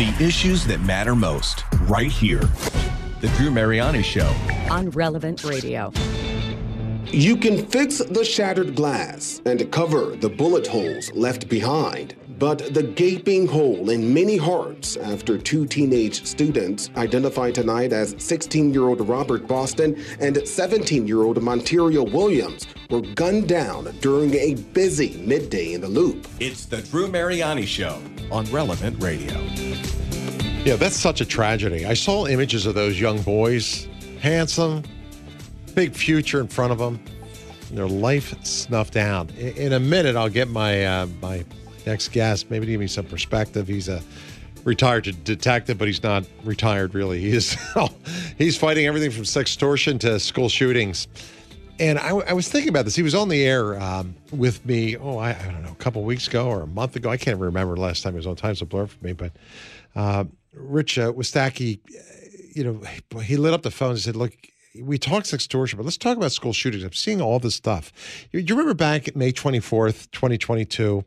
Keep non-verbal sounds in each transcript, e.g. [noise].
The issues that matter most, right here. The Drew Mariani Show. on Relevant Radio. You can fix the shattered glass and cover the bullet holes left behind, but the gaping hole in many hearts after two teenage students, identified tonight as 16 year old Robert Boston and 17 year old Monterio Williams, were gunned down during a busy midday in the loop. It's the Drew Mariani Show on Relevant Radio. Yeah, that's such a tragedy. I saw images of those young boys, handsome, big future in front of them, their life snuffed out. In, in a minute, I'll get my uh, my next guest, maybe give me some perspective. He's a retired detective, but he's not retired really. He is [laughs] he's fighting everything from sextortion to school shootings. And I, I was thinking about this. He was on the air um, with me. Oh, I, I don't know, a couple weeks ago or a month ago. I can't remember last time he was on. Time's a blur for me. But uh, Rich uh, Wistocki, you know, he lit up the phone and said, "Look, we talked sextortion, but let's talk about school shootings. I'm seeing all this stuff. You, you remember back May 24th, 2022,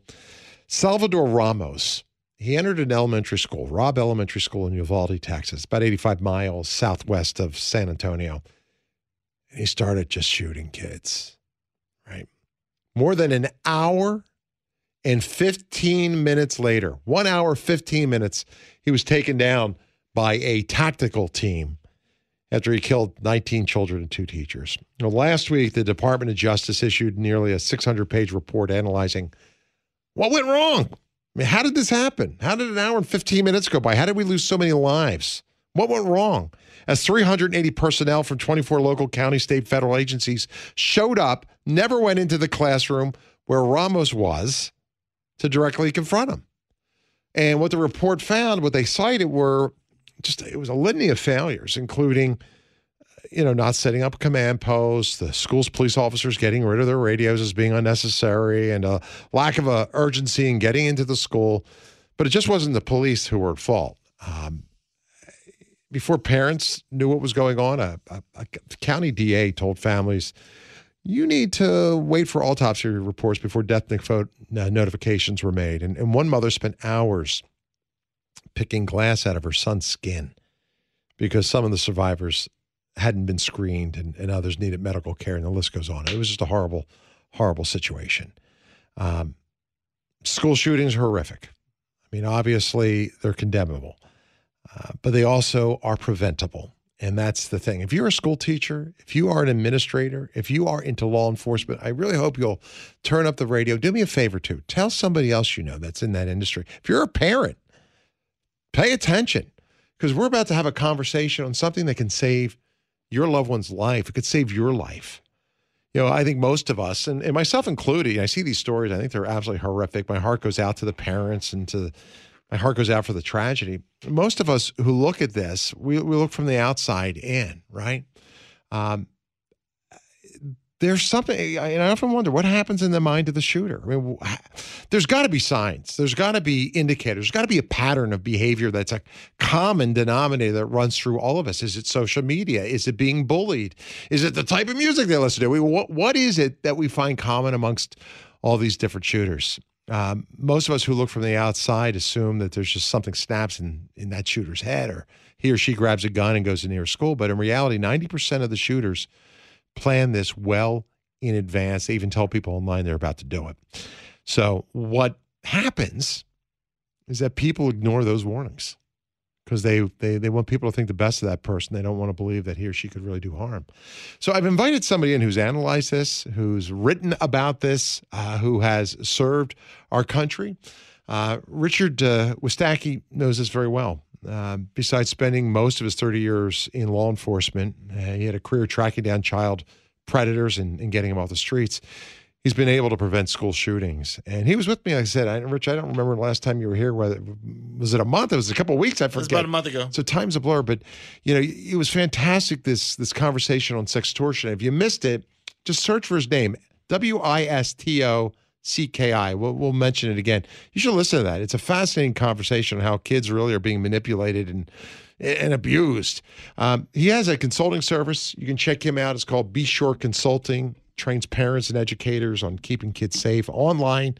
Salvador Ramos." He entered an elementary school, Robb Elementary School in Uvalde, Texas, about 85 miles southwest of San Antonio and he started just shooting kids, right? More than an hour and 15 minutes later, one hour, 15 minutes, he was taken down by a tactical team after he killed 19 children and two teachers. Now, last week, the Department of Justice issued nearly a 600 page report analyzing what went wrong. I mean, how did this happen? How did an hour and 15 minutes go by? How did we lose so many lives? What went wrong? As 380 personnel from 24 local, county, state, federal agencies showed up, never went into the classroom where Ramos was to directly confront him. And what the report found, what they cited were just, it was a litany of failures, including, you know, not setting up command posts, the school's police officers getting rid of their radios as being unnecessary, and a lack of a urgency in getting into the school. But it just wasn't the police who were at fault. Um, before parents knew what was going on, a, a, a, county DA told families, you need to wait for autopsy reports before death notifications were made. And, and one mother spent hours picking glass out of her son's skin because some of the survivors hadn't been screened and, and others needed medical care, and the list goes on. It was just a horrible, horrible situation. Um, school shootings are horrific. I mean, obviously, they're condemnable. Uh, but they also are preventable. And that's the thing. If you're a school teacher, if you are an administrator, if you are into law enforcement, I really hope you'll turn up the radio. Do me a favor too. Tell somebody else you know that's in that industry. If you're a parent, pay attention because we're about to have a conversation on something that can save your loved one's life. It could save your life. You know, I think most of us, and, and myself included, I see these stories, I think they're absolutely horrific. My heart goes out to the parents and to my heart goes out for the tragedy. Most of us who look at this, we, we look from the outside in, right? Um, there's something, and I often wonder what happens in the mind of the shooter. I mean, there's got to be signs, there's got to be indicators, there's got to be a pattern of behavior that's a common denominator that runs through all of us. Is it social media? Is it being bullied? Is it the type of music they listen to? What, what is it that we find common amongst all these different shooters? Um, most of us who look from the outside assume that there's just something snaps in, in that shooter's head, or he or she grabs a gun and goes to near school. But in reality, 90% of the shooters plan this well in advance. They even tell people online they're about to do it. So, what happens is that people ignore those warnings because they, they they want people to think the best of that person. They don't want to believe that he or she could really do harm. So I've invited somebody in who's analyzed this, who's written about this, uh, who has served our country. Uh, Richard uh, Wistocki knows this very well. Uh, besides spending most of his 30 years in law enforcement, uh, he had a career tracking down child predators and, and getting them off the streets he's been able to prevent school shootings. And he was with me. Like I said, I, Rich, I don't remember the last time you were here. Whether was it a month? It was a couple of weeks. I forget. It was about a month ago. So time's a blur. But you know, it was fantastic. This this conversation on sextortion. If you missed it, just search for his name. W I S T O C K I. We'll, we'll mention it again. You should listen to that. It's a fascinating conversation on how kids really are being manipulated and and abused. Um, he has a consulting service. You can check him out. It's called Be Sure Consulting. trains parents and educators on keeping kids safe online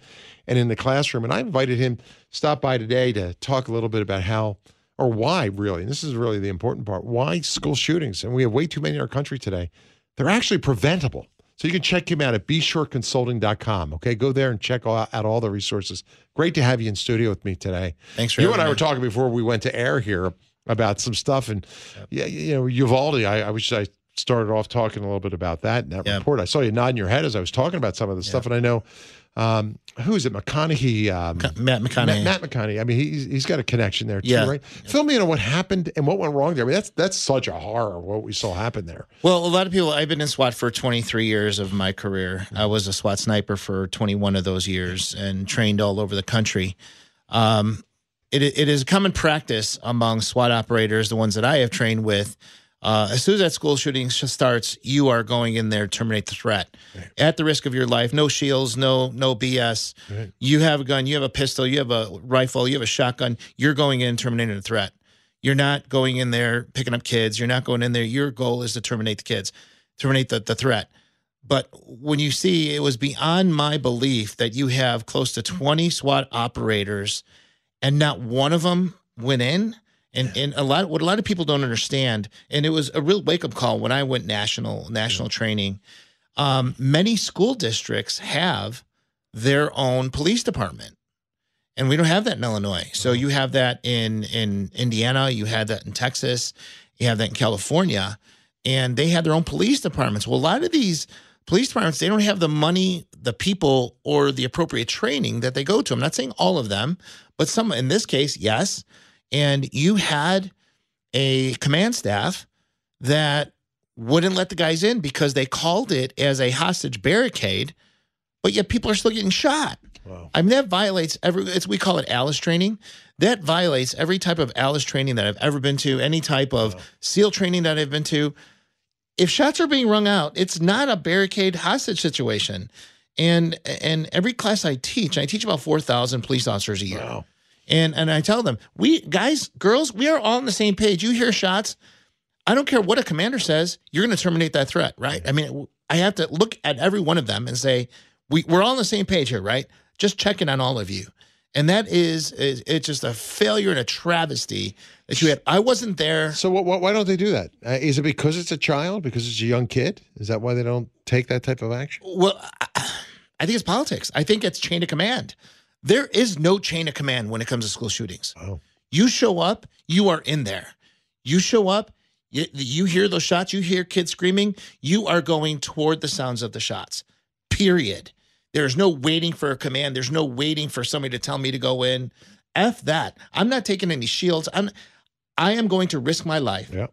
and in the classroom. And I invited him stop by today to talk a little bit about how or why really, and this is really the important part, why school shootings, and we have way too many in our country today, they're actually preventable. So you can check him out at bsureconsulting.com. Okay, go there and check out all the resources. Great to have you in studio with me today. Thanks for you and I having were talking before we went to air here about some stuff, and yeah, you know, Uvalde. I, I wish I started off talking a little bit about that in that Yeah. report. I saw you nodding your head as I was talking about some of the stuff, and I know um, who is it? McConaughey. Um, Matt McConaughey. Matt, Matt McConaughey. I mean, he's he's got a connection there too, Yeah. right? Fill me in on what happened and what went wrong there. I mean, that's that's such a horror what we saw happen there. Well, a lot of people. I've been in SWAT for 23 years of my career. I was a SWAT sniper for 21 of those years and trained all over the country. Um, it, it is a common practice among SWAT operators, the ones that I have trained with. Uh, as soon as that school shooting starts, you are going in there to terminate the threat at the risk of your life. No shields, no no BS. You have a gun, you have a pistol, you have a rifle, you have a shotgun. You're going in terminating the threat. You're not going in there picking up kids. You're not going in there. Your goal is to terminate the kids, terminate the, the threat. But when you see it was beyond my belief that you have close to 20 SWAT operators and not one of them went in. And, and a lot what a lot of people don't understand, and it was a real wake up call when I went national national training. Um, many school districts have their own police department and we don't have that in Illinois. So you have that in in Indiana, you had that in Texas, you have that in California, and they have their own police departments. Well, a lot of these police departments they don't have the money, the people, or the appropriate training that they go to. I'm not saying all of them, but some. In this case, yes. And you had a command staff that wouldn't let the guys in because they called it as a hostage barricade, but yet people are still getting shot. Wow. I mean, that violates every, it's, we call it Alice training. That violates every type of Alice training that I've ever been to, any type of SEAL training that I've been to. If shots are being rung out, it's not a barricade hostage situation. And and every class I teach, I teach about 4,000 police officers a year. Wow. And and I tell them, we guys, girls, we are all on the same page. You hear shots, I don't care what a commander says, you're going to terminate that threat, right? I mean, I have to look at every one of them and say, we, we're all on the same page here, right? Just checking on all of you. And that is, is it's just a failure and a travesty that you had. I wasn't there. So what, what, why don't they do that? Uh, is it because it's a child? Because it's a young kid? Is that why they don't take that type of action? Well, I I think it's politics. I think it's chain of command. There is no chain of command when it comes to school shootings. Oh. You show up, you are in there. You show up, you, you hear those shots, you hear kids screaming, you are going toward the sounds of the shots. Period. There's no waiting for a command. There's no waiting for somebody to tell me to go in. F that. I'm not taking any shields. I'm I am going to risk my life Yeah.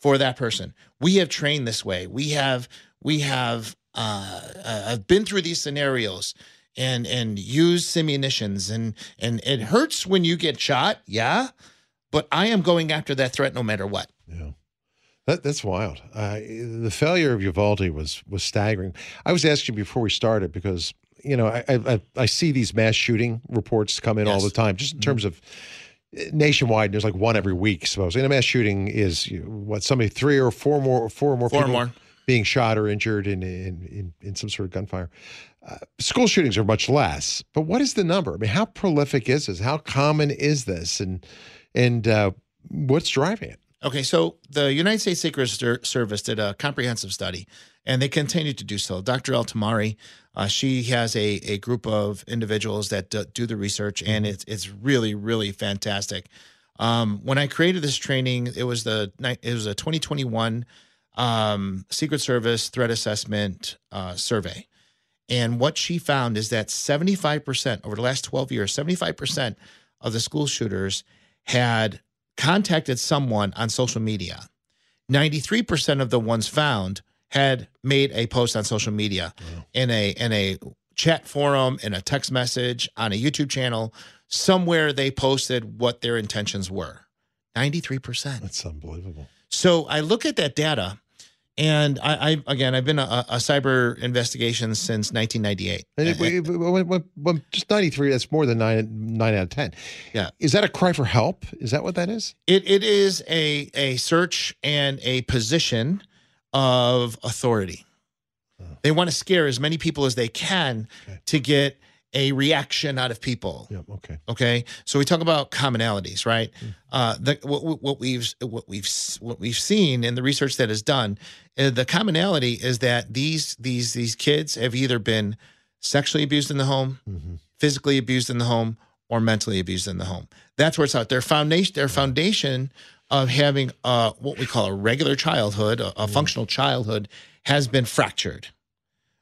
for that person. We have trained this way. We have we have uh, uh I've been through these scenarios and and used simunitions and and it hurts when you get shot, yeah, but I am going after that threat no matter what. Yeah. That, that's wild. Uh, the failure of Uvalde was was staggering. I was asking before we started because you know I I, I see these mass shooting reports come in all the time, just in terms of uh, nationwide. There's like one every week, supposedly. And a mass shooting is you know, what somebody three or four more four or more Four people more. being shot or injured in in in, in some sort of gunfire. Uh, school shootings are much less, but what is the number? I mean, how prolific is this? How common is this? And and uh, what's driving it? Okay, so the United States Secret Service did a comprehensive study, and they continue to do so. Dr. El Tamari, uh, she has a, a group of individuals that do, do the research, and it's it's really really fantastic. Um, when I created this training, it was the it was a 2021 um, Secret Service threat assessment uh, survey, and what she found is that 75% over the last 12 years, 75% of the school shooters had contacted someone on social media. 93% of the ones found had made a post on social media in a in a chat forum, in a text message, on a YouTube channel, somewhere they posted what their intentions were. 93%. That's unbelievable. So I look at that data and I, I again I've been a, a cyber investigation since 1998. And it, when, when, when just 93, that's more than nine, nine out of 10. Yeah. Is that a cry for help? Is that what that is? It it is a a search and a position of authority. They want to scare as many people as they can to get a reaction out of people. Yep. Okay. Okay, so we talk about commonalities, right? Mm. Uh, the, what, what we've what we've what we've seen in the research that is done, uh, the commonality is that these these these kids have either been sexually abused in the home, Mm-hmm. physically abused in the home, or mentally abused in the home. That's where it's at. Their foundation, their foundation of having uh, what we call a regular childhood, a, a functional childhood, has been fractured.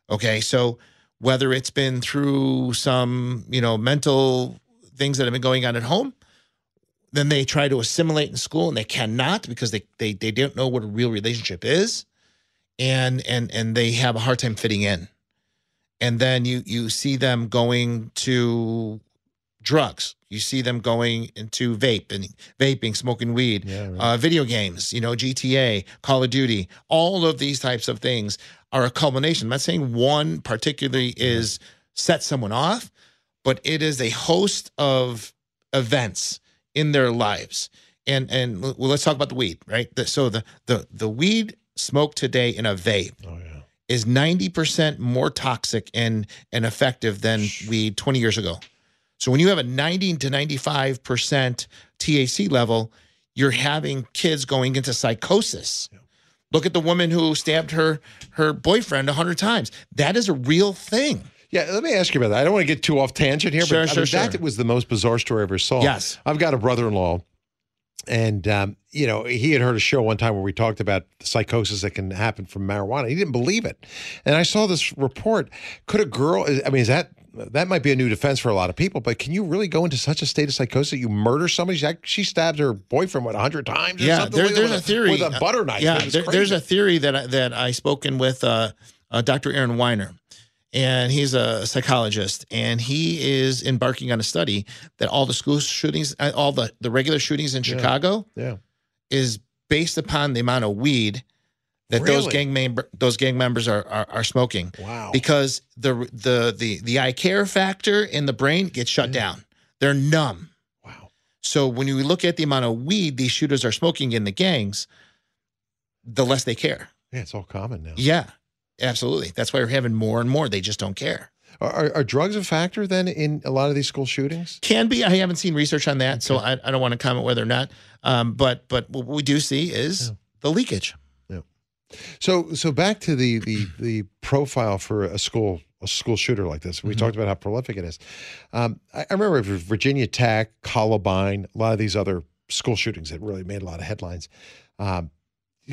Okay, so whether it's been through some you know mental things that have been going on at home, then they try to assimilate in school and they cannot because they they they don't know what a real relationship is, and and and they have a hard time fitting in, and then you you see them going to drugs. You see them going into vape and vaping, smoking weed, Yeah, right. uh, video games, you know, GTA, Call of Duty, all of these types of things are a culmination. I'm not saying one particularly is set someone off, but it is a host of events in their lives. And and well, let's talk about the weed, right? The, so the the the weed smoked today in a vape Oh yeah. is 90% more toxic and and effective than weed 20 years ago. So when you have a 90 to 95% THC level, you're having kids going into psychosis. Look at the woman who stabbed her her boyfriend 100 times. That is a real thing. Yeah, let me ask you about that. I don't want to get too off tangent here, Sure, but I sure, mean, that sure. was the most bizarre story I ever saw. Yes. I've got a brother-in-law, and um, you know he had heard a show one time where we talked about the psychosis that can happen from marijuana. He didn't believe it, and I saw this report. Could a girl? I mean, is that that might be a new defense for a lot of people? But can you really go into such a state of psychosis that you murder somebody? She, stabbed her boyfriend what hundred times? Or Yeah, something there, like there's with a theory with a butter knife. Yeah, there- there's a theory that I, that I spoken with uh, uh, Dr. Aaron Weiner, and he's a psychologist, and he is embarking on a study that all the school shootings, uh, all the the regular shootings in Chicago, yeah. is based upon the amount of weed that those gang member those gang members are are, are smoking. Wow. Because the the the the I care factor in the brain gets shut down. They're numb. Wow. So when you look at the amount of weed these shooters are smoking in the gangs, the less they care. Yeah, it's all common now. Yeah, absolutely. That's why we're having more and more. They just don't care. Are, are, drugs a factor then in a lot of these school shootings? Can be. I haven't seen research on that, so I, I don't want to comment whether or not. Um, but but what we do see is the leakage. So so back to the the [clears throat] the profile for a school a school shooter like this. We talked about how prolific it is. Um, I, I remember Virginia Tech, Columbine, a lot of these other school shootings that really made a lot of headlines. Um,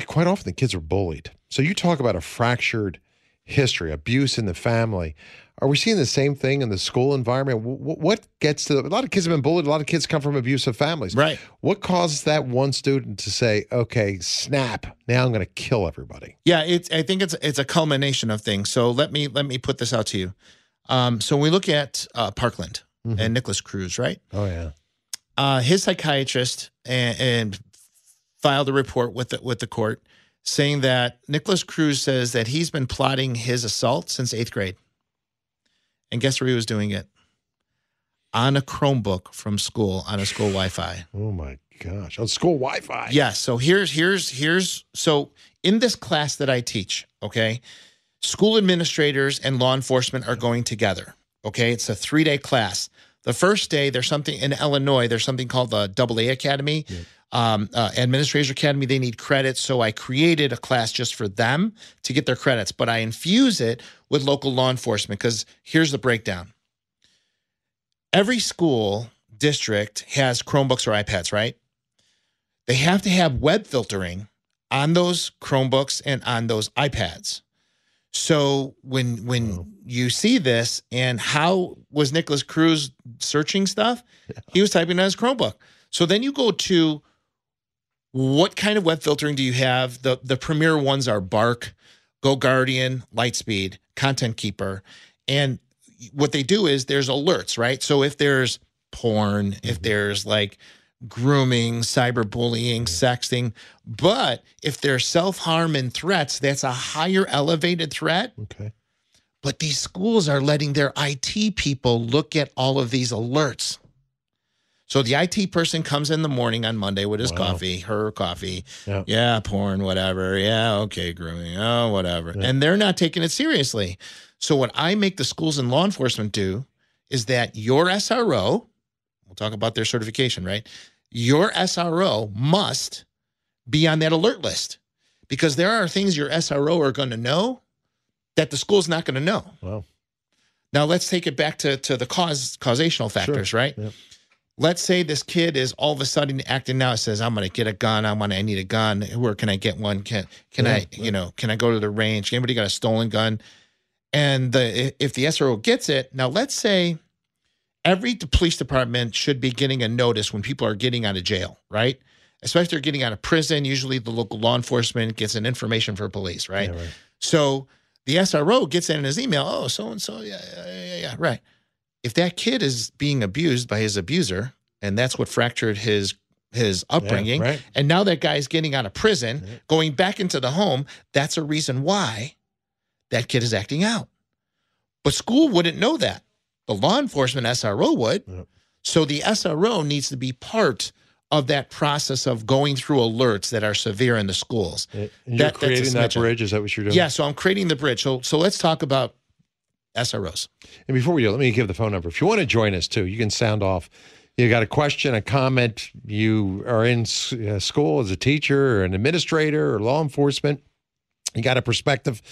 quite often the kids are bullied. So you talk about a fractured history, abuse in the family. Are we seeing the same thing in the school environment? What gets to a lot of kids have been bullied. A lot of kids come from abusive families. Right. What causes that one student to say, "Okay, snap! Now I'm going to kill everybody"? Yeah, it's. I think it's it's a culmination of things. So let me let me put this out to you. Um, so we look at uh, Parkland and Nikolas Cruz, right? Oh yeah. uh, his psychiatrist and, and filed a report with the, with the court saying that Nikolas Cruz says that he's been plotting his assault since eighth grade. And guess where he was doing it? On a Chromebook from school on a school Wi-Fi. Oh my gosh! On school Wi-Fi. Yeah. So here's here's here's so in this class that I teach, okay, school administrators and law enforcement are going together. Okay, it's a three day class. The first day, there's something in Illinois. There's something called the Double A Academy, um, uh, Administrators Academy. They need credits, so I created a class just for them to get their credits. But I infuse it with local law enforcement because here's the breakdown. Every school district has Chromebooks or iPads, right? they have to have web filtering on those Chromebooks and on those iPads. So when when you see this and how was Nikolas Cruz searching stuff? He was typing on his Chromebook. So then you go to what kind of web filtering do you have? The the premier ones are Bark, Go Guardian, Lightspeed, Content Keeper, and what they do is there's alerts, right? So if there's porn, if mm-hmm. there's like grooming, cyberbullying, sexting, but if there's self-harm and threats, that's a higher elevated threat. Okay. But these schools are letting their IT people look at all of these alerts. So the IT person comes in the morning on Monday with his Wow. coffee, her coffee. Yeah. Yeah, porn, whatever. Yeah, okay, grooming. Oh, whatever. And they're not taking it seriously. So what I make the schools and law enforcement do is that your SRO, we'll talk about their certification, right? Your SRO must be on that alert list because there are things your SRO are going to know that the school's not going to know. Wow. Now let's take it back to to the cause causational factors, right? Yep. Let's say this kid is all of a sudden acting now. It says, "I'm going to get a gun. I want. I need a gun. Where can I get one? Can can Yeah, I? You know, can I go to the range? Anybody got a stolen gun?" And the if the SRO gets it now, let's say every police department should be getting a notice when people are getting out of jail, right? Especially if they're getting out of prison. Usually, the local law enforcement gets an information for police, right? Yeah, right. So the SRO gets in his email, oh, so and so, yeah, yeah, yeah, yeah, right. If that kid is being abused by his abuser, and that's what fractured his his upbringing, right. and now that guy's getting out of prison, going back into the home, that's a reason why that kid is acting out. But school wouldn't know that. The law enforcement SRO would. Yep. So the SRO needs to be part of that process of going through alerts that are severe in the schools. And you're That- that's creating that bridge. Is that what you're doing? Yeah, so I'm creating the bridge. So so let's talk about SROs. And before we do, let me give the phone number. If you want to join us too, you can sound off. You got a question, a comment. You are in uh, school as a teacher or an administrator or law enforcement. You got a perspective.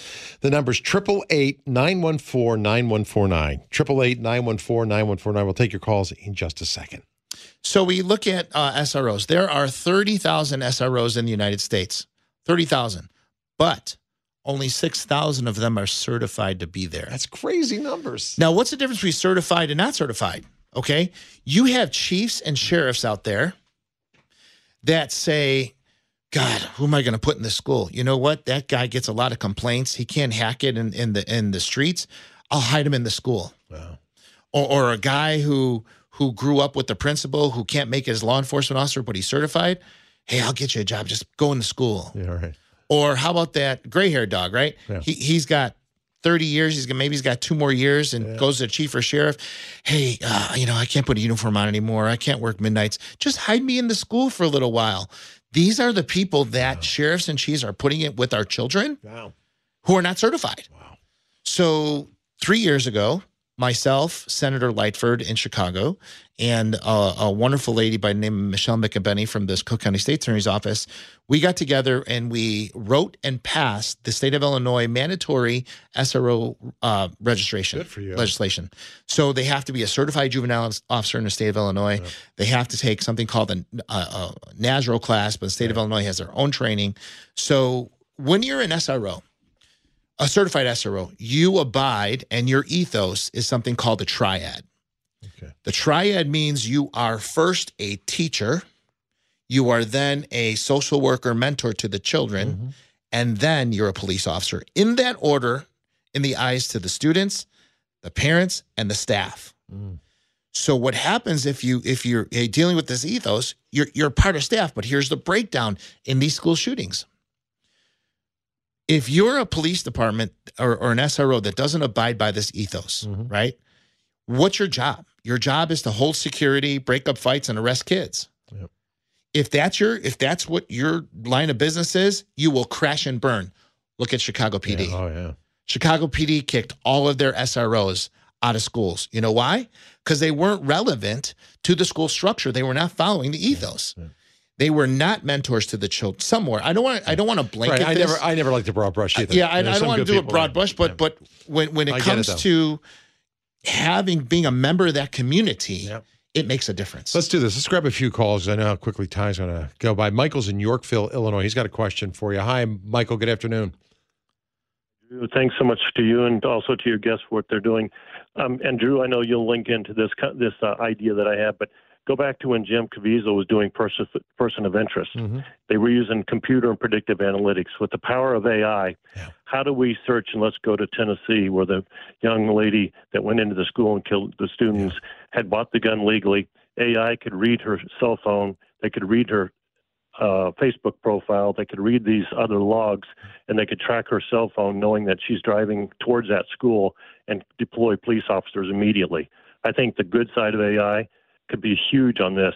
The number's 888 914 9149. 888 914 9149. We'll take your calls in just a second. So we look at uh, SROs. There are 30,000 SROs in the United States. 30,000. But only 6,000 of them are certified to be there. That's crazy numbers. Now, what's the difference between certified and not certified? Okay. You have chiefs and sheriffs out there that say, God, who am I going to put in this school? You know what? That guy gets a lot of complaints. He can't hack it in, in the in the streets. I'll hide him in the school. Wow. Or, or a guy who who grew up with the principal who can't make it as law enforcement officer, but he's certified. Hey, I'll get you a job. Just go in the school. Yeah, right. Or how about that gray haired dog, right? Yeah. He he's got 30 years. He's got maybe he's got two more years and goes to the chief or sheriff. Hey, uh, you know, I can't put a uniform on anymore. I can't work midnights. Just hide me in the school for a little while. These are the people that sheriffs and chiefs are putting it with our children Wow. who are not certified. Wow. So three years ago, myself, Senator Lightford in Chicago, and a, a wonderful lady by the name of Michelle McAbenny from the Cook County State Attorney's Office, we got together and we wrote and passed the state of Illinois mandatory SRO uh, registration Good for you. legislation. So they have to be a certified juvenile officer in the state of Illinois. They have to take something called a, a, a NASRO class, but the state of Illinois has their own training. So when you're an SRO, a certified SRO, you abide and your ethos is something called a triad. Okay. The triad means you are first a teacher, you are then a social worker mentor to the children, mm-hmm. and then you're a police officer. In that order, in the eyes to the students, the parents, and the staff. Mm. So what happens if you if you're dealing with this ethos, you're you're part of staff, but here's the breakdown in these school shootings if you're a police department or, or an SRO that doesn't abide by this ethos, mm-hmm. right? What's your job? Your job is to hold security, break up fights, and arrest kids. Yep. If that's your if that's what your line of business is, you will crash and burn. Look at Chicago PD. Yeah. Oh, yeah. Chicago PD kicked all of their SROs out of schools. You know why? Because they weren't relevant to the school structure. They were not following the ethos. They were not mentors to the children. Somewhere, I don't want. I don't want to blanket. Right. I this. never, I never liked the broad brush either. Yeah, I, I don't want to do a broad brush, but Yeah. but when when it I get it, comes to having being a member of that community, Yep. it makes a difference. Let's do this. Let's grab a few calls. I know how quickly time's going to go by. Michael's in Yorkville, Illinois. He's got a question for you. Hi, Michael. Good afternoon. Thanks so much to you and also to your guests for what they're doing. Um, and Drew, I know you'll link into this this uh, idea that I have, but go back to when Jim Caviezel was doing person person of interest. They were using computer and predictive analytics. With the power of AI, Yeah. how do we search? And let's go to Tennessee, where the young lady that went into the school and killed the students had bought the gun legally. AI could read her cell phone. They could read her uh, Facebook profile. They could read these other logs, and they could track her cell phone, knowing that she's driving towards that school, and deploy police officers immediately. I think the good side of AI could be huge on this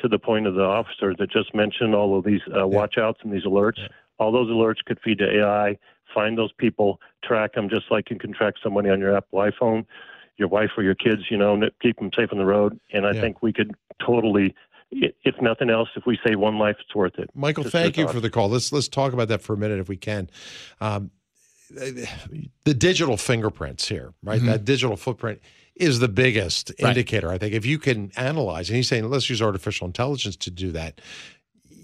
to the point of the officer that just mentioned all of these uh, watch outs and these alerts. Yeah. All those alerts could feed to AI, find those people, track them just like you can track somebody on your Apple iPhone, your wife or your kids, you know, keep them safe on the road. And I yeah. think we could totally if nothing else, if we save one life, it's worth it. Michael, Just thank you for the call. Let's let's talk about that for a minute if we can. Um, the digital fingerprints here, right? Mm-hmm. That digital footprint is the biggest right. indicator. I think if you can analyze, and he's saying let's use artificial intelligence to do that.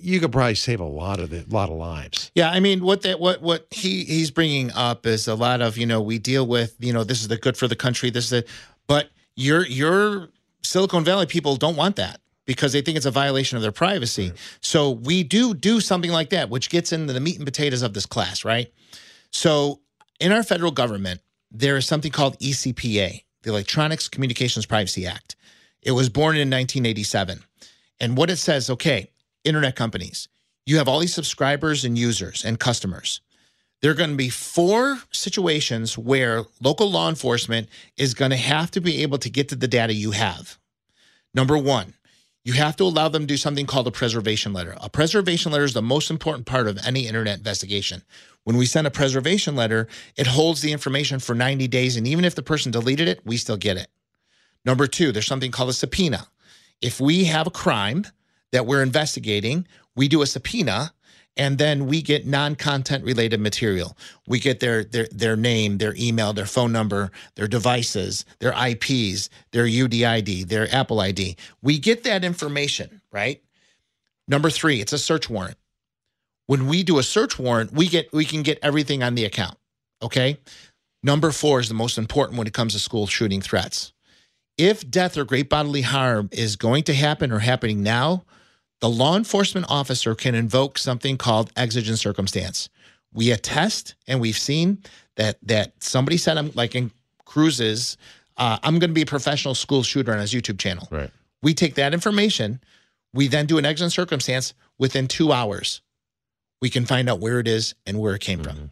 You could probably save a lot of the, lot of lives. Yeah, I mean, what that what what he he's bringing up is a lot of you know we deal with you know this is the good for the country. This is the, but your your Silicon Valley people don't want that because they think it's a violation of their privacy. Right. So we do do something like that, which gets into the meat and potatoes of this class, right? So in our federal government, there is something called ECPA, the Electronics Communications Privacy Act. It was born in 1987. And what it says, okay, internet companies, you have all these subscribers and users and customers. There are going to be four situations where local law enforcement is going to have to be able to get to the data you have. Number one, you have to allow them to do something called a preservation letter. A preservation letter is the most important part of any internet investigation. When we send a preservation letter, it holds the information for 90 days. And even if the person deleted it, we still get it. Number two, there's something called a subpoena. If we have a crime that we're investigating, we do a subpoena and then we get non-content related material. We get their their their name, their email, their phone number, their devices, their IPs, their UDID, their Apple ID. We get that information, right? Number 3, it's a search warrant. When we do a search warrant, we get we can get everything on the account, okay? Number 4 is the most important when it comes to school shooting threats. If death or great bodily harm is going to happen or happening now, the law enforcement officer can invoke something called exigent circumstance. We attest and we've seen that that somebody said I'm like in cruises, uh, I'm going to be a professional school shooter on his YouTube channel. Right. We take that information, we then do an exigent circumstance within two hours. We can find out where it is and where it came mm-hmm. from.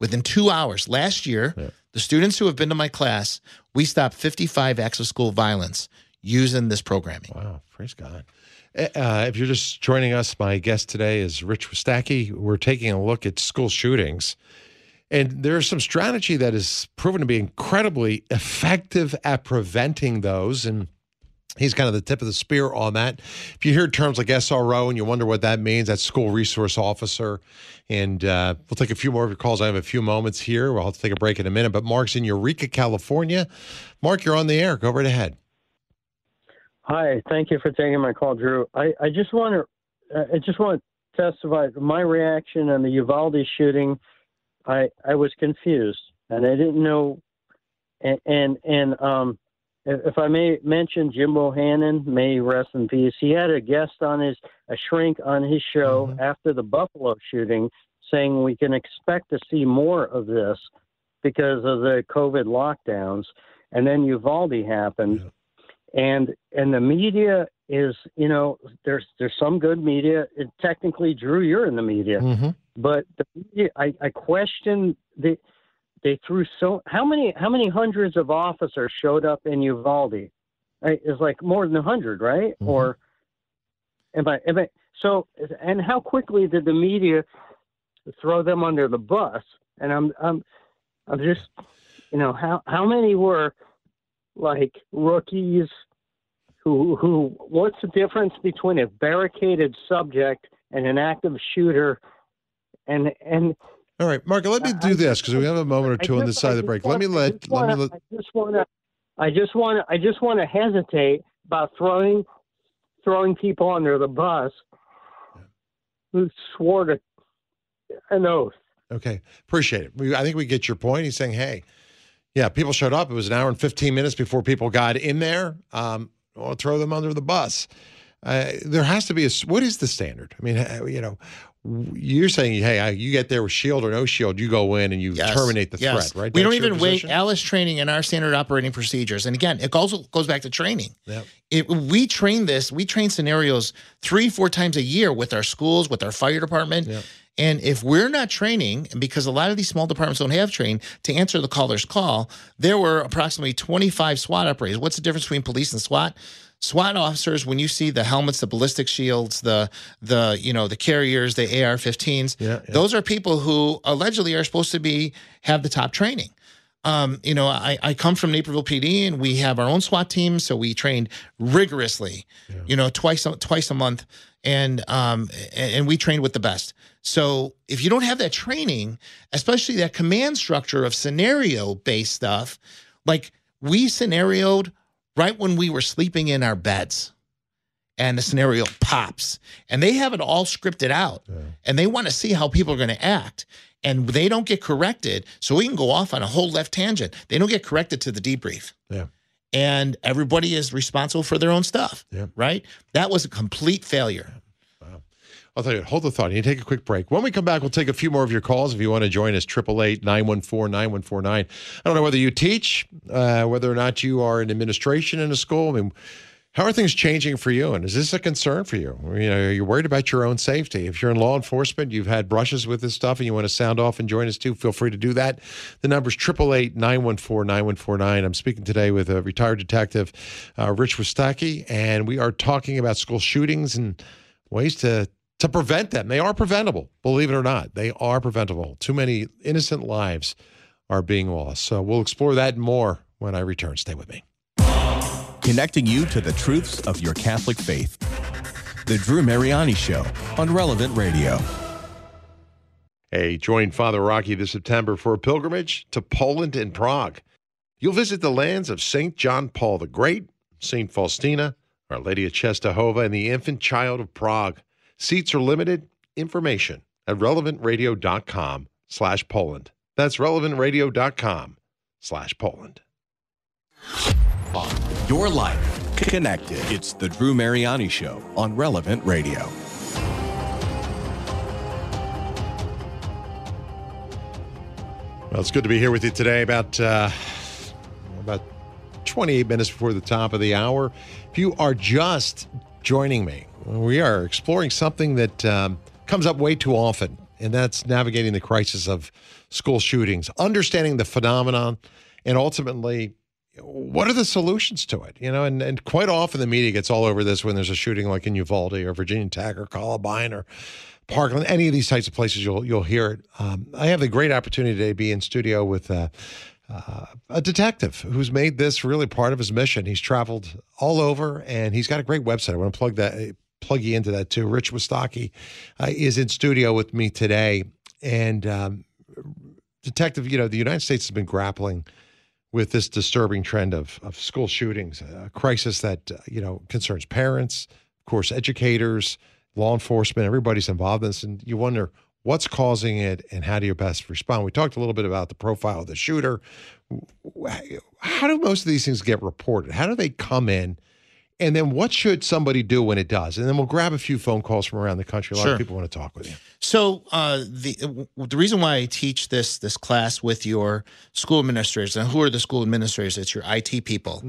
Within two hours, last year, yeah. the students who have been to my class, we stopped 55 acts of school violence using this programming. Wow, praise God. Uh, if you're just joining us, my guest today is Rich Wistocki. We're taking a look at school shootings. And there's some strategy that has proven to be incredibly effective at preventing those. And he's kind of the tip of the spear on that. If you hear terms like SRO and you wonder what that means, that's school resource officer. And uh, we'll take a few more of your calls. I have a few moments here. We'll have to take a break in a minute. But Mark's in Eureka, California. Mark, you're on the air. Go right ahead. Hi, thank you for taking my call, Drew. I, I just want to I just want to testify my reaction on the Uvalde shooting. I I was confused and I didn't know and and, and um if I may mention Jim Bohannon, may rest in peace. He had a guest on his a shrink on his show mm-hmm. after the Buffalo shooting, saying we can expect to see more of this because of the COVID lockdowns. And then Uvalde happened, yeah and and the media is you know there's there's some good media it, technically drew you're in the media mm-hmm. but the media, I, I question the they threw so how many how many hundreds of officers showed up in Uvalde? It's like more than a hundred right? Mm-hmm. or am I, am I so and how quickly did the media throw them under the bus? And I'm I'm I'm just you know how how many were like rookies who who what's the difference between a barricaded subject and an active shooter? And and all right mark let me do this because we have a moment or two on this side of the break let me let let me let i just want to i just want to i just want to hesitate about throwing throwing people under the bus who swore to an oath okay appreciate it i think we get your point he's saying hey yeah, people showed up. It was an hour and 15 minutes before people got in there. Um, or throw them under the bus. Uh, there has to be a what is the standard? I mean, you know, you're saying, hey, you get there with shield or no shield, you go in and you yes. terminate the yes. threat, right? We That's don't even wait. Alice training in our standard operating procedures, and again, it also goes back to training. Yep. It, we train this. We train scenarios three, four times a year with our schools, with our fire department. Yep. And if we're not training, because a lot of these small departments don't have trained to answer the caller's call, there were approximately 25 SWAT operators. What's the difference between police and SWAT? SWAT officers, when you see the helmets, the ballistic shields, the the you know the carriers, the AR-15s, Yeah, yeah. those are people who allegedly are supposed to be have the top training. Um, you know, I, I come from Naperville PD, and we have our own SWAT team, so we trained rigorously. You know, twice a, twice a month, and um, and, and we trained with the best. So if you don't have that training, especially that command structure of scenario based stuff, like we scenarioed right when we were sleeping in our beds and the scenario pops and they have it all scripted out and they want to see how people are going to act and they don't get corrected. So we can go off on a whole left tangent. They don't get corrected to the debrief. Yeah. and everybody is responsible for their own stuff Yeah. right? That was a complete failure I'll tell you, hold the thought. You take a quick break. When we come back, we'll take a few more of your calls if you want to join us. 888 914 9149. I don't know whether you teach, uh, whether or not you are in administration in a school. I mean, how are things changing for you? And is this a concern for you? You know, you're worried about your own safety. If you're in law enforcement, you've had brushes with this stuff and you want to sound off and join us too, feel free to do that. The number's 888 914 9149. I'm speaking today with a retired detective, uh, Rich Wistocki, and we are talking about school shootings and ways to to prevent them. They are preventable, believe it or not. They are preventable. Too many innocent lives are being lost. So we'll explore that more when I return. Stay with me. Connecting you to the truths of your Catholic faith. The Drew Mariani Show on Relevant Radio. Hey, join Father Rocky this September for a pilgrimage to Poland and Prague. You'll visit the lands of St. John Paul the Great, St. Faustina, Our Lady of Czestochowa, and the infant child of Prague. Seats are limited. Information at relevantradio.com slash Poland. That's relevantradio.com slash Poland. Your life connected. It's the Drew Mariani Show on Relevant Radio. Well, it's good to be here with you today. About uh, about 28 minutes before the top of the hour. If you are just joining me, we are exploring something that um, comes up way too often, and that's navigating the crisis of school shootings, understanding the phenomenon, and ultimately. What are the solutions to it? You know, and, and quite often the media gets all over this when there's a shooting like in Uvalde or Virginia Tech or Columbine or Parkland, any of these types of places, you'll you'll hear it. Um, I have the great opportunity today to be in studio with uh, uh, a detective who's made this really part of his mission. He's traveled all over, and he's got a great website. I want to plug that plug you into that too. Rich Wistocki uh, is in studio with me today, and um, detective. You know, the United States has been grappling with this disturbing trend of of school shootings, a crisis that uh, you know concerns parents, of course, educators law enforcement, everybody's involved in this, and you wonder what's causing it and how do you best respond. We talked a little bit about the profile of the shooter. How do most of these things get reported? How do they come in? And then what should somebody do when it does? And then we'll grab a few phone calls from around the country. A lot Sure. of people want to talk with you. So uh, the the reason why I teach this this class with your school administrators and who are the school administrators? It's your IT people,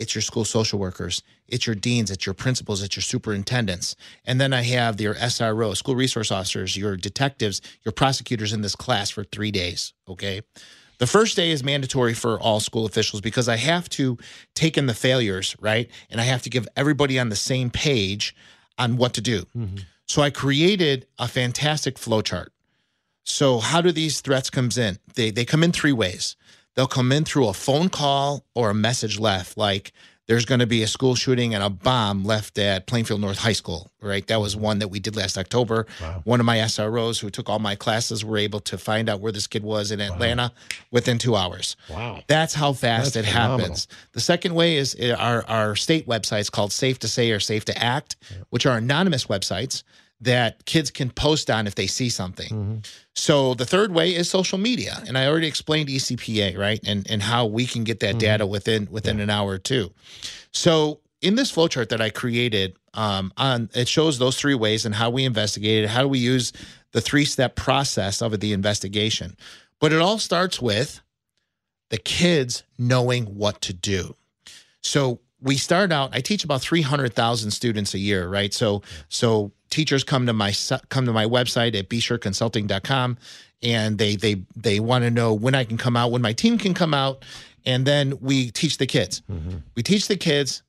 it's your school social workers, it's your deans, it's your principals, it's your superintendents, and then I have your SRO, school resource officers, your detectives, your prosecutors in this class for three days. Okay. The first day is mandatory for all school officials because I have to take in the failures, right? And I have to give everybody on the same page on what to do. Mm-hmm. So I created a fantastic flowchart. So how do these threats comes in? They they come in three ways. They'll come in through a phone call or a message left, like there's going to be a school shooting and a bomb left at Plainfield North High School, right? That was one that we did last October. One of my SROs who took all my classes were able to find out where this kid was in Atlanta within two hours. Wow. That's how fast That's it phenomenal. happens. The second way is uh, our, our state websites called Safe to Say or Safe to Act, which are anonymous websites that kids can post on if they see something. So the third way is social media, and I already explained ECPA, right, and and how we can get that data within within an hour or two. So in this flowchart that I created, um, on it shows those three ways and how we investigated. How do we use the three step process of the investigation? But it all starts with the kids knowing what to do. So we start out. I teach about three hundred thousand students a year, right? So so teachers come to my come to my website at bsureconsulting.com and they they they want to know when I can come out, when my team can come out, and then we teach the kids. We teach the kids.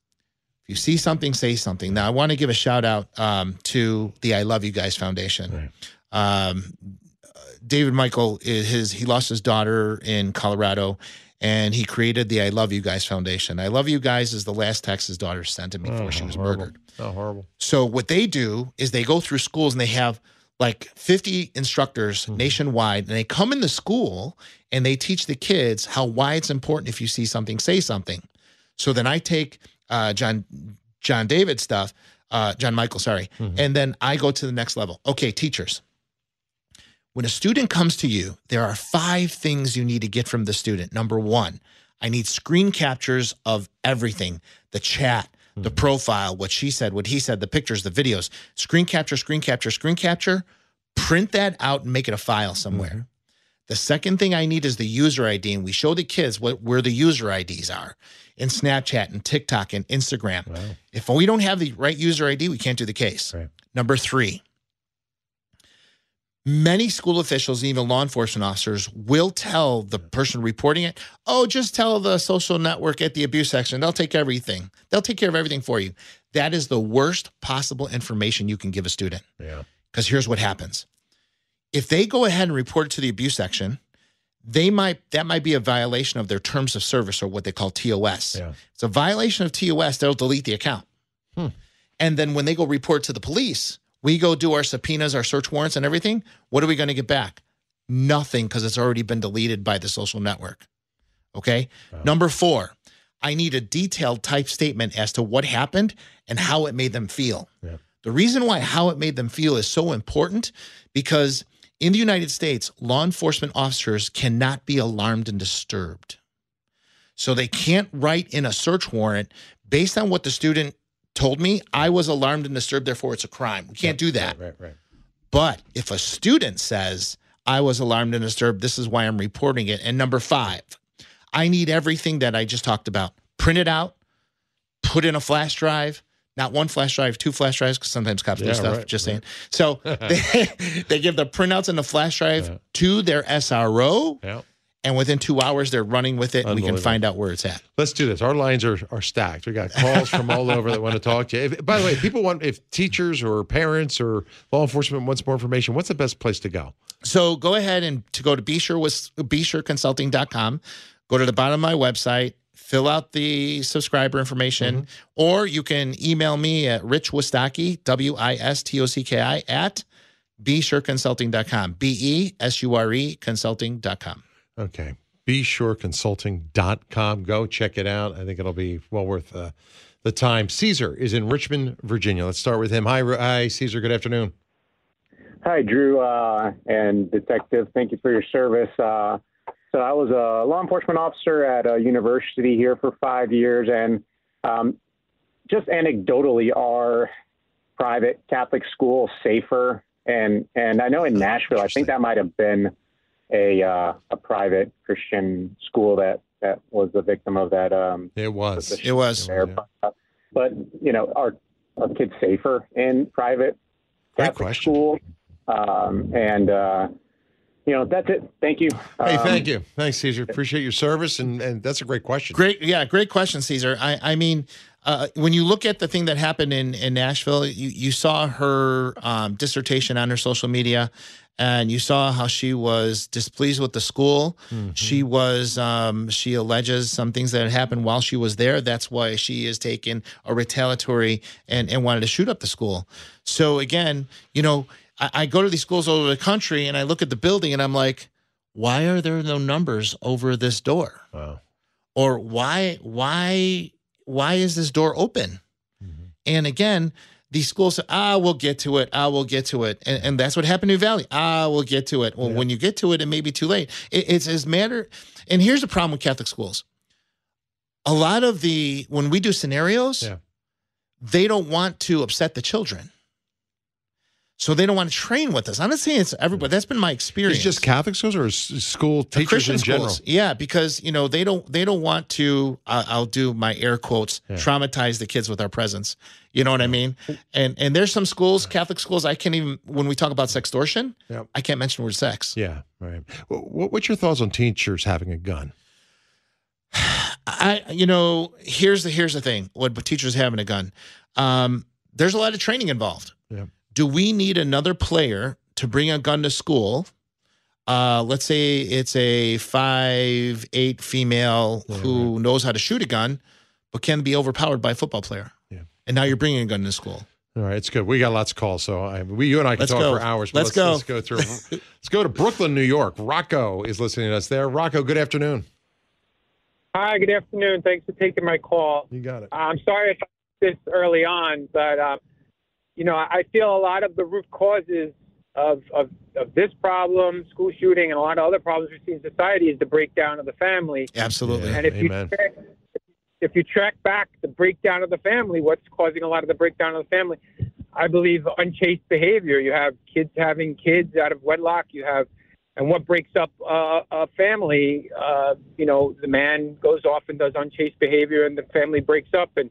If you see something, say something. Now, I want to give a shout out um, to the I Love You Guys Foundation. Um, David Michael is his he lost his daughter in Colorado and he created the I Love You Guys Foundation. I Love You Guys is the last text his daughter sent to me before she was horrible. murdered. Oh, horrible. So what they do is they go through schools and they have like 50 instructors nationwide and they come in the school and they teach the kids how why it's important if you see something say something. So then I take uh, John John David stuff, uh, John Michael, sorry, and then I go to the next level. Okay, teachers. When a student comes to you, there are five things you need to get from the student. Number one, I need screen captures of everything the chat, the mm-hmm. profile, what she said, what he said, the pictures, the videos. Screen capture, screen capture, screen capture. Print that out and make it a file somewhere. Mm-hmm. The second thing I need is the user ID, and we show the kids what where the user IDs are in Snapchat and TikTok and Instagram. If we don't have the right user ID, we can't do the case. Right. Number three, many school officials and even law enforcement officers will tell the person reporting it, oh, just tell the social network at the abuse section. They'll take everything. They'll take care of everything for you. That is the worst possible information you can give a student. Yeah. Because here's what happens. If they go ahead and report it to the abuse section, they might that might be a violation of their terms of service or what they call TOS. Yeah. It's a violation of TOS, they'll delete the account. Hmm. And then when they go report to the police, we go do our subpoenas, our search warrants, and everything. What are we going to get back? Nothing because it's already been deleted by the social network. Okay. Number four, I need a detailed type statement as to what happened and how it made them feel. Yeah. The reason why how it made them feel is so important because in the United States, law enforcement officers cannot be alarmed and disturbed. So they can't write in a search warrant based on what the student told me. I was alarmed and disturbed, therefore it's a crime. We can't do that. Right, right. right. But if a student says, I was alarmed and disturbed, this is why I'm reporting it. And number five, I need everything that I just talked about printed out, put in a flash drive, not one flash drive, two flash drives, because sometimes cops do stuff, right, just saying. So [laughs] they, they give the printouts and the flash drive to their SRO, Yeah. And within two hours, they're running with it, and we can find out where it's at. Let's do this. Our lines are, are stacked. We got calls from all over that want to talk to you. If, by the way, if people want, if teachers or parents or law enforcement wants more information, what's the best place to go? So go ahead and to go to Besure with BesureConsulting.com. Go to the bottom of my website, fill out the subscriber information, mm-hmm. or you can email me at Rich Wistocki, W I S T O C K I, at BeSureConsulting.com. B E S U R E consulting.com. Okay. BeSureConsulting.com. Go check it out. I think it'll be well worth uh, the time. Caesar is in Richmond, Virginia. Let's start with him. Hi, hi, Caesar. Good afternoon. Hi, Drew uh, and Detective. Thank you for your service. Uh, so, I was a law enforcement officer at a university here for five years, and um, just anecdotally, are private Catholic schools safer? And and I know in Nashville, I think that might have been a uh, a private Christian school that that was the victim of that um, It was. It was. there. But, but you know, are are kids safer in private Great Catholic question. school? Um, and uh, you know, that's it. Thank you. Hey, Um, thank you. Thanks, Caesar. Appreciate your service. And, and that's a great question. Great, yeah, great question, Caesar. I, I mean, uh, when you look at the thing that happened in in Nashville, you you saw her um, dissertation on her social media, and you saw how she was displeased with the school. She was um, she alleges some things that had happened while she was there. That's why she is taking a retaliatory and and wanted to shoot up the school. So again, you know, I, I go to these schools all over the country, and I look at the building, and I'm like, why are there no numbers over this door? Wow. or why why why is this door open and again these schools say ah we'll get to it. Ah we'll get to it. And, and that's what happened in Uvalde. Ah we'll get to it. Well when you get to it it may be too late. It, it's as matter and here's the problem with catholic schools. A lot of the when we do scenarios Yeah. they don't want to upset the children so they don't want to train with us i'm not saying it's everybody that's been my experience It's just Catholic schools or school teachers Christian in general? schools. Yeah, because you know they don't they don't want to. Uh, I'll do my air quotes. Traumatize the kids with our presence. You know what I mean? And and there's some schools, Catholic schools. I can't even when we talk about sextortion. Yep. I can't mention the word sex. Yeah, right. Wh- wh- What's your thoughts on teachers having a gun? I, you know, here's the here's the thing. What teachers having a gun? Um, there's a lot of training involved. Yeah. Do we need another player to bring a gun to school? Uh, let's say it's a five eight female Yeah, who knows how to shoot a gun, but can be overpowered by a football player. Yeah. And now you're bringing a gun to school. All right, it's good. We got lots of calls, so I, we, you and I can Let's talk go. for hours. but Let's go. Let's go through. let's go to Brooklyn, New York. Rocco is listening to us there. Rocco, good afternoon. Hi, good afternoon. Thanks for taking my call. You got it. I'm sorry if I did this early on, but um, you know, I feel a lot of the root causes of, of of this problem, school shooting, and a lot of other problems we see in society is the breakdown of the family. Absolutely. Yeah. And if Amen. you track, if you track back the breakdown of the family, what's causing a lot of the breakdown of the family? I believe unchaste behavior. You have kids having kids out of wedlock. You have, and what breaks up uh, a family? Uh, you know, the man goes off and does unchaste behavior, and the family breaks up. And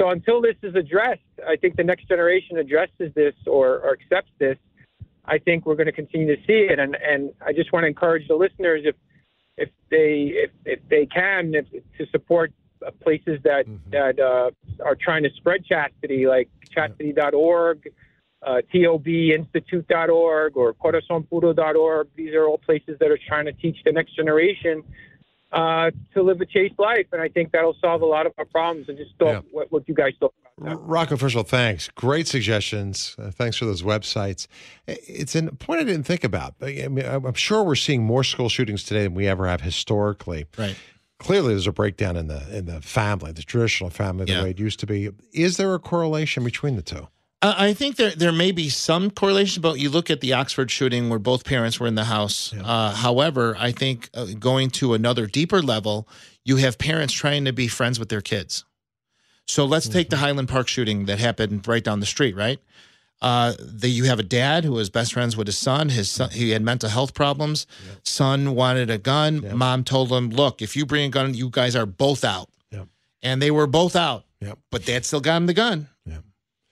so, until this is addressed, I think the next generation addresses this or, or accepts this. I think we're going to continue to see it. And and I just want to encourage the listeners if if they if, if they can if, to support places that that uh, are trying to spread chastity, like chastity.org, uh, tobinstitute.org, or corazonpuro.org. These are all places that are trying to teach the next generation uh, to live a chaste life, and I think that'll solve a lot of our problems. And just thought Yeah. what, what you guys thought about R- that. Rocco, first of all, thanks. Great suggestions. Uh, thanks for those websites. It's a point I didn't think about. I mean, I'm I'm sure we're seeing more school shootings today than we ever have historically. Right. Clearly, there's a breakdown in the in the family, the traditional family, the Yeah. way it used to be. Is there a correlation between the two? I think there there may be some correlation, but you look at the Oxford shooting where both parents were in the house. Uh, however, I think uh, going to another deeper level, you have parents trying to be friends with their kids. So let's take the Highland Park shooting that happened right down the street, right? Uh, the, you have a dad who was best friends with his son. His son, he had mental health problems. Son wanted a gun. Mom told him, "Look, if you bring a gun, you guys are both out." Yep. And they were both out. Yep. But dad still got him the gun.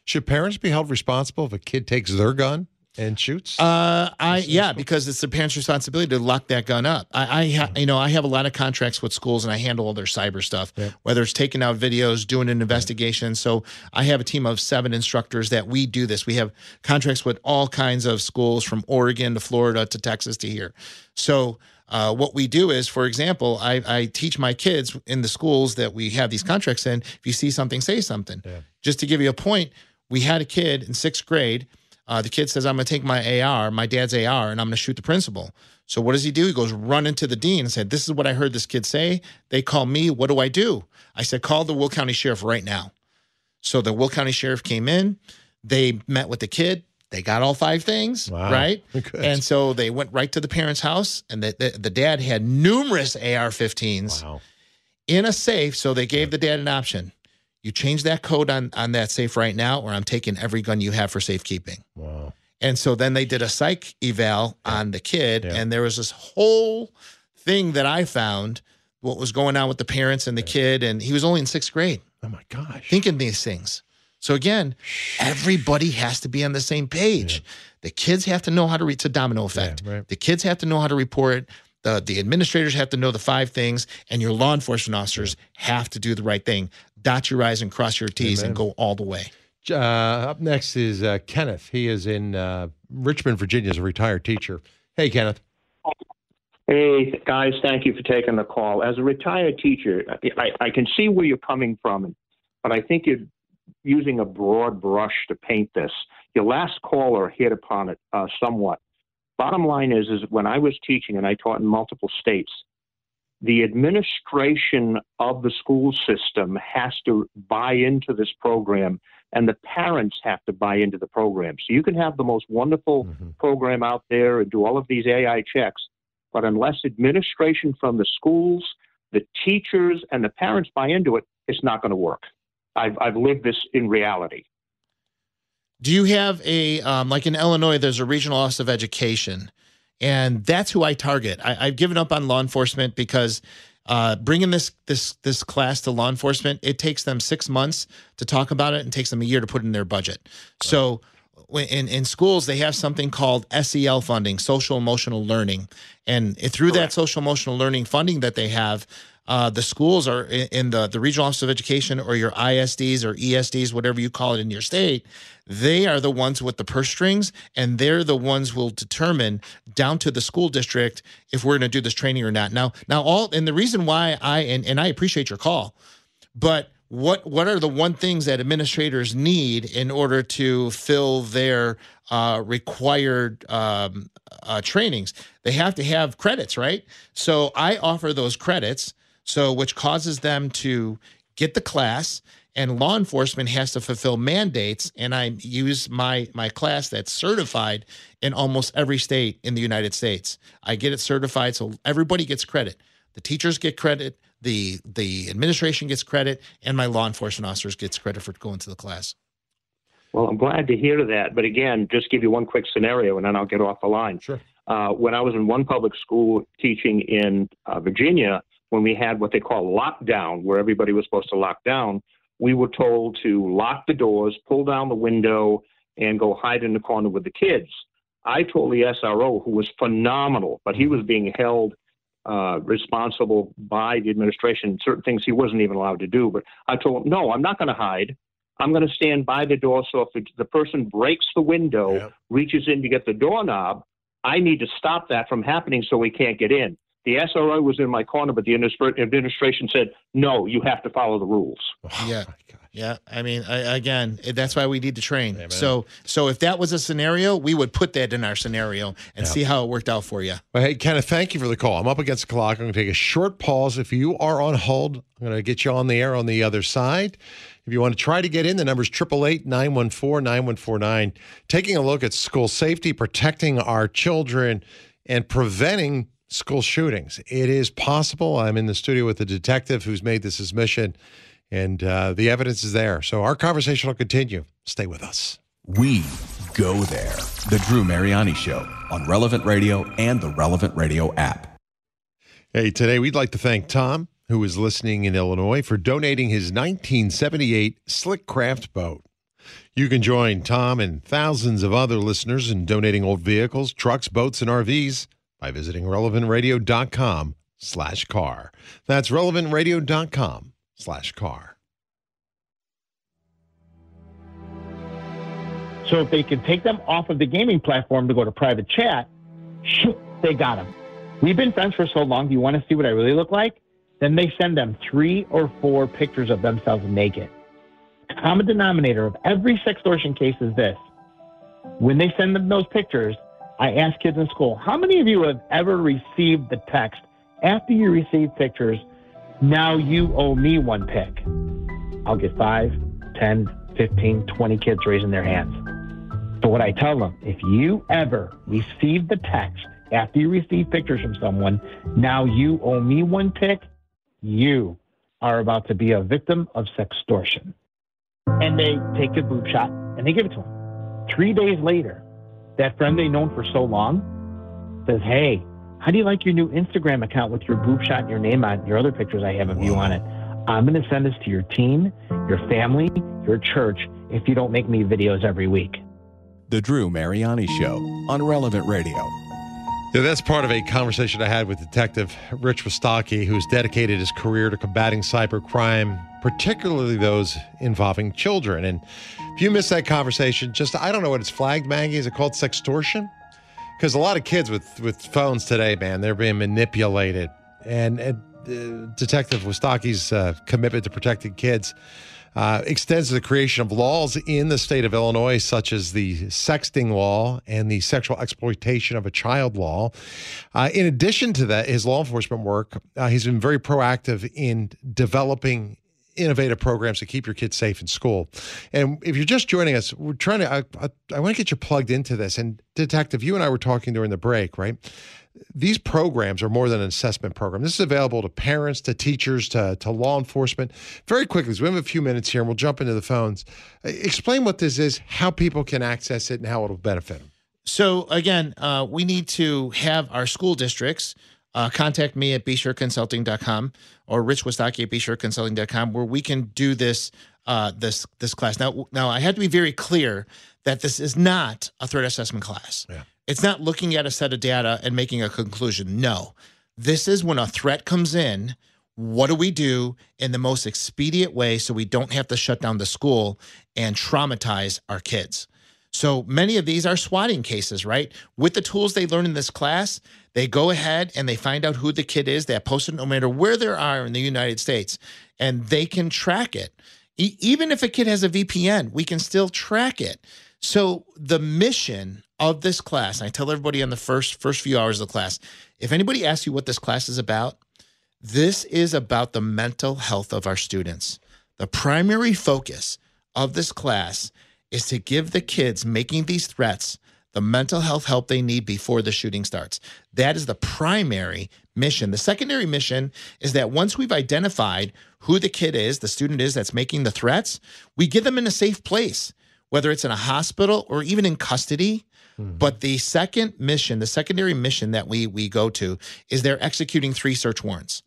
Should parents be held responsible if a kid takes their gun and shoots? Uh, I yeah, because it's the parents' responsibility to lock that gun up. I, I ha, you know, I have a lot of contracts with schools, and I handle all their cyber stuff, whether it's taking out videos, doing an investigation. So I have a team of seven instructors that we do this. We have contracts with all kinds of schools, from Oregon to Florida to Texas to here. So. Uh, what we do is, for example, I, I teach my kids in the schools that we have these contracts in. If you see something, say something. Just to give you a point, we had a kid in sixth grade uh, the kid says, I'm going to take my AR, my dad's AR, and I'm going to shoot the principal. So what does he do? He goes run into the dean and said, This is what I heard this kid say. They call me. What do I do? I said, Call the Will County Sheriff right now. So the Will County Sheriff came in. They met with the kid. They got all five things, Wow. right? [laughs] Good. And so they went right to the parents' house, and the, the, the dad had numerous AR 15s wow. in a safe. So they gave the dad an option. You change that code on, on that safe right now, or I'm taking every gun you have for safekeeping. Wow. And so then they did a psych eval on the kid, Yeah. and there was this whole thing that I found what was going on with the parents and the kid, and he was only in sixth grade Oh my gosh. thinking these things. So again, everybody has to be on the same page. The kids have to know how to reach a domino effect. right. The kids have to know how to report. The, the administrators have to know the five things, and your law enforcement officers have to do the right thing. Dot your I's and cross your T's and go all the way. Uh, up next is uh, Kenneth. He is in uh, Richmond, Virginia, as a retired teacher. Hey, Kenneth. Hey, guys, thank you for taking the call. As a retired teacher, I, I can see where you're coming from, but I think you're using a broad brush to paint this. Your last caller hit upon it uh, somewhat. Bottom line is, is when I was teaching and I taught in multiple states, the administration of the school system has to buy into this program and the parents have to buy into the program. So you can have the most wonderful mm-hmm. program out there and do all of these AI checks, but unless administration from the schools, the teachers, and the parents buy into it, it's not going to work. I've, I've lived this in reality. Do you have a um, like in Illinois? There's a regional office of education, and that's who I target. I, I've given up on law enforcement because uh, bringing this this this class to law enforcement, it takes them six months to talk about it, and takes them a year to put in their budget. So in in schools they have something called SEL funding, social emotional learning, and through that social emotional learning funding that they have. Uh, the schools are in, in the, the regional office of education or your ISDs or ESDs, whatever you call it in your state. They are the ones with the purse strings, and they're the ones who will determine down to the school district if we're going to do this training or not. Now, now all and the reason why I and, and I appreciate your call, but what what are the one things that administrators need in order to fill their uh, required um, uh, trainings? They have to have credits, right? So I offer those credits, so which causes them to get the class. And law enforcement has to fulfill mandates, and I use my my class that's certified in almost every state in the United States. I get it certified, so everybody gets credit. The teachers get credit, the the administration gets credit, and my law enforcement officers gets credit for going to the class. Well, I'm glad to hear that. But again, just give you one quick scenario and then I'll get off the line. Sure. Uh, when I was in one public school teaching in uh, Virginia, when we had what they call lockdown, where everybody was supposed to lock down, we were told to lock the doors, pull down the window, and go hide in the corner with the kids. I told the SRO, who was phenomenal, but he was being held uh, responsible by the administration, certain things he wasn't even allowed to do. But I told him, no, I'm not going to hide. I'm going to stand by the door. So if the, the person breaks the window, Yeah. reaches in to get the doorknob, I need to stop that from happening so we can't get in. The SRO was in my corner, but the administration said, no, you have to follow the rules. Oh yeah. Yeah, I mean, I, again, that's why we need to train. So, so if that was a scenario, we would put that in our scenario and see how it worked out for you. Well, hey, Kenneth, thank you for the call. I'm up against the clock. I'm going to take a short pause. If you are on hold, I'm going to get you on the air on the other side. If you want to try to get in, the number's 888 914 9149. Taking a look at school safety, protecting our children, and preventing school shootings. It is possible. I'm in the studio with a detective who's made this his mission, and uh, the evidence is there. So our conversation will continue. Stay with us. We go there. The Drew Mariani Show on Relevant Radio and the Relevant Radio app. Hey, today we'd like to thank Tom, who is listening in Illinois, for donating his 1978 Slick Craft boat. You can join Tom and thousands of other listeners in donating old vehicles, trucks, boats, and RVs by visiting relevantradio.com slash car. That's relevantradio.com slash car. So if they can take them off of the gaming platform to go to private chat, shoot, they got them. We've been friends for so long. Do you want to see what I really look like? Then they send them three or four pictures of themselves naked. Common denominator of every sextortion case is this. When they send them those pictures, I ask kids in school, how many of you have ever received the text after you receive pictures, now you owe me one pic? I'll get five, 10, 15, 20 kids raising their hands. So what I tell them, if you ever receive the text after you receive pictures from someone, now you owe me one pic, you are about to be a victim of sextortion. And they take a boob shot and they give it to him. Three days later, that friend they known for so long says, Hey, how do you like your new Instagram account with your boob shot and your name on it, your other pictures I have of you on it? I'm going to send this to your team, your family, your church if you don't make me videos every week. The Drew Mariani Show on Relevant Radio. Yeah, that's part of a conversation I had with Detective Rich Wistocki, who's dedicated his career to combating cybercrime, particularly those involving children. And if you missed that conversation, just I don't know what it's flagged, Maggie. Is it called sextortion? Because a lot of kids with with phones today, man, they're being manipulated. And, and uh, Detective Wistocki's uh, commitment to protecting kids uh, extends the creation of laws in the state of Illinois, such as the sexting law and the sexual exploitation of a child law. Uh, in addition to that, his law enforcement work, uh, he's been very proactive in developing innovative programs to keep your kids safe in school. And if you're just joining us, we're trying to, I, I, I want to get you plugged into this. And Detective, you and I were talking during the break, right? These programs are more than an assessment program. This is available to parents, to teachers, to, to law enforcement. Very quickly, so we have a few minutes here and we'll jump into the phones. Uh, Explain what this is, how people can access it, and how it'll benefit them. So again, uh, we need to have our school districts uh, contact me at bsureconsulting.com or Rich Wistocki at bsureconsulting.com where we can do this uh, this this class. Now, now I have to be very clear that this is not a threat assessment class. Yeah. It's not looking at a set of data and making a conclusion. No, this is when a threat comes in. What do we do in the most expedient way so we don't have to shut down the school and traumatize our kids? So many of these are swatting cases, right? With the tools they learn in this class, they go ahead and they find out who the kid is that posted no matter where they are in the United States, and they can track it. E- even if a kid has a VPN, we can still track it. So the mission of this class, I tell everybody on the first first few hours of the class, if anybody asks you what this class is about, this is about the mental health of our students. The primary focus of this class is to give the kids making these threats the mental health help they need before the shooting starts. That is the primary mission. The secondary mission is that once we've identified who the kid is, the student is that's making the threats, we get them in a safe place, whether it's in a hospital or even in custody. Mm-hmm. But the second mission, the secondary mission that we we go to is they're executing three search warrants.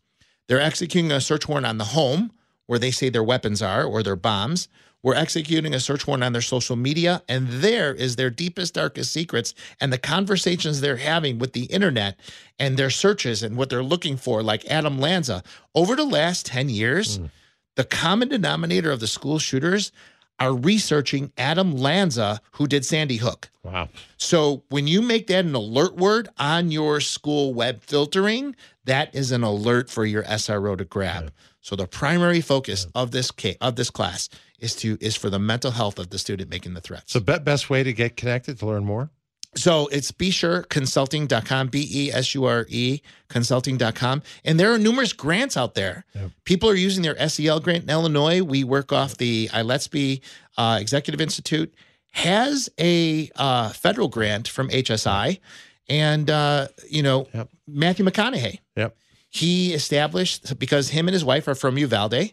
They're executing a search warrant on the home where they say their weapons are or their bombs. We're executing a search warrant on their social media, and there is their deepest, darkest secrets and the conversations they're having with the internet and their searches and what they're looking for, like Adam Lanza. Over the last 10 years, mm. the common denominator of the school shooters are researching Adam Lanza, who did Sandy Hook. Wow. So when you make that an alert word on your school web filtering, that is an alert for your SRO to grab. So the primary focus of this ca- of this class is to is for the mental health of the student making the threats. So, be- best way to get connected to learn more? So it's besureconsulting.com, B E S U R E consulting.com. And there are numerous grants out there. People are using their SEL grant in Illinois. We work off the iLet'sBe uh, Executive Institute, has a uh, federal grant from HSI. And, uh, you know, Matthew McConaughey. Yep. He established, because him and his wife are from Uvalde,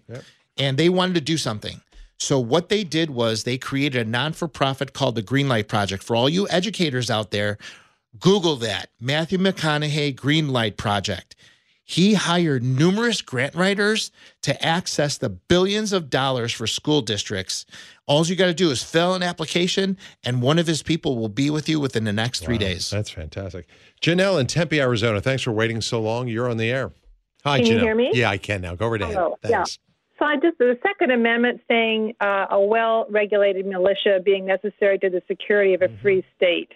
and they wanted to do something. So what they did was they created a non-for-profit called the Greenlight Project. For all you educators out there, Google that. Matthew McConaughey Greenlight Project. He hired numerous grant writers to access the billions of dollars for school districts. All you got to do is fill an application, and one of his people will be with you within the next three days. That's fantastic. Janelle in Tempe, Arizona. Thanks for waiting so long. You're on the air. Hi, Janelle. Can you hear me? Yeah, I can now. Go right ahead. Hello. Thanks. Yeah. So just the Second Amendment saying uh, a well-regulated militia being necessary to the security of a free state,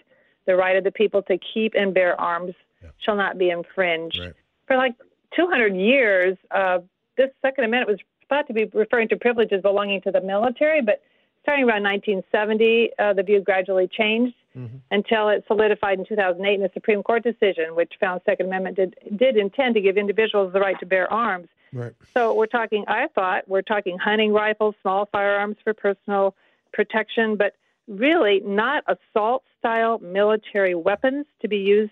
the right of the people to keep and bear arms shall not be infringed. For like 200 years, uh, this Second Amendment was thought to be referring to privileges belonging to the military, but starting around 1970, uh, the view gradually changed until it solidified in 2008 in the Supreme Court decision, which found Second Amendment did did intend to give individuals the right to bear arms. Right. So we're talking, I thought, we're talking hunting rifles, small firearms for personal protection, but really not assault style military weapons to be used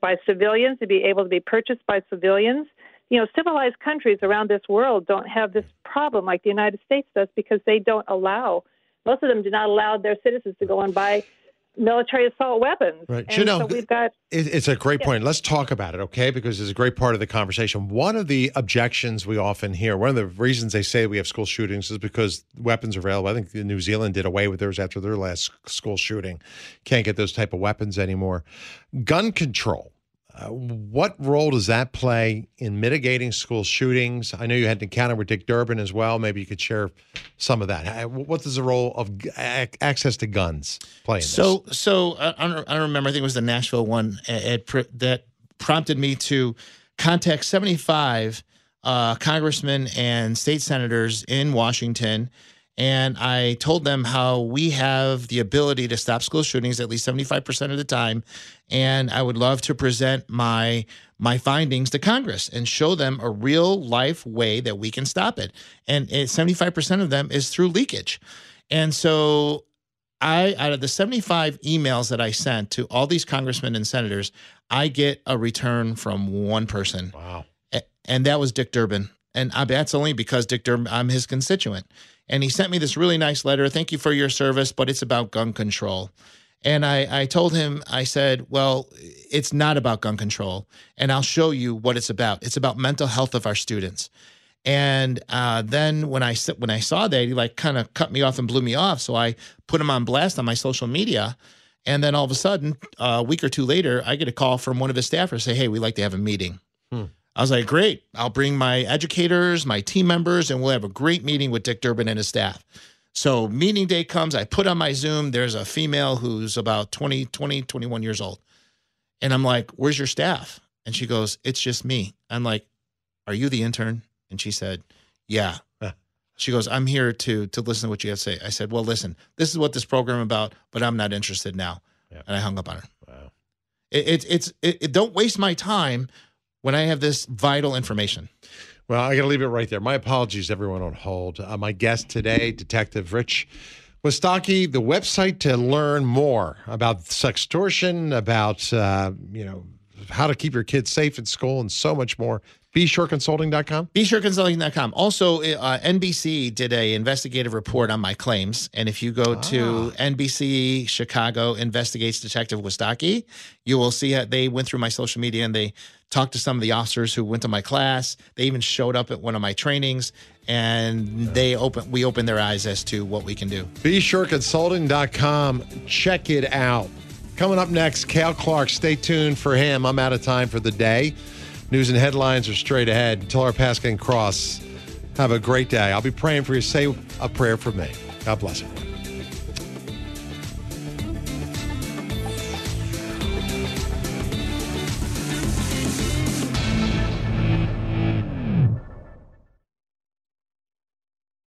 by civilians, to be able to be purchased by civilians. You know, civilized countries around this world don't have this problem like the United States does because they don't allow, most of them do not allow their citizens to go and buy military assault weapons. Right. And Janelle, so we've got it's a great point. Let's talk about it, okay? Because it's a great part of the conversation. One of the objections we often hear, one of the reasons they say we have school shootings is because weapons are available. I think New Zealand did away with theirs after their last school shooting. Can't get those type of weapons anymore. Gun control. Uh, what role does that play in mitigating school shootings? I know you had an encounter with Dick Durbin as well. Maybe you could share some of that. Uh, What does the role of access to guns play in this? So, so I, I don't remember. I think it was the Nashville one at that prompted me to contact 75 uh, congressmen and state senators in Washington. And I told them how we have the ability to stop school shootings at least 75% of the time. And I would love to present my my findings to Congress and show them a real life way that we can stop it. And it, 75% of them is through leakage. And so I out of the 75 emails that I sent to all these congressmen and senators, I get a return from one person. Wow. And that was Dick Durbin. And I, that's only because Dick Durbin, I'm his constituent. And he sent me this really nice letter. Thank you for your service, but it's about gun control. And I, I told him, I said, well, it's not about gun control. And I'll show you what it's about. It's about mental health of our students. And uh, then when I when I saw that, he like kind of cut me off and blew me off. So I put him on blast on my social media. And then all of a sudden, uh, a week or two later, I get a call from one of his staffers say, "Hey, we'd like to have a meeting." I was like, "Great! I'll bring my educators, my team members, and we'll have a great meeting with Dick Durbin and his staff." So meeting day comes, I put on my Zoom. There's a female who's about 20, 20, 21 years old. And I'm like, where's your staff? And she goes, it's just me. I'm like, are you the intern? And she said, yeah. She goes, I'm here to to listen to what you have to say. I said, well, listen, this is what this program about, but I'm not interested now. And I hung up on her. Wow. It, it, it's it, it, don't waste my time when I have this vital information. Well, I got to leave it right there. My apologies, everyone on hold. Uh, my guest today, Detective Rich Wistocki, the website to learn more about sextortion, about uh, you know how to keep your kids safe at school, and so much more. BeSureConsulting.com. BeSureConsulting.com. Also, uh, NBC did a investigative report on my claims, and if you go to NBC Chicago investigates Detective Wistocki, you will see how they went through my social media and they talked to some of the officers who went to my class. They even showed up at one of my trainings, and they open we opened their eyes as to what we can do. BeSureConsulting.com. Check it out. Coming up next, Cale Clarke. Stay tuned for him. I'm out of time for the day. News and headlines are straight ahead. Until our Paskin Cross. Have a great day. I'll be praying for you. Say a prayer for me. God bless you.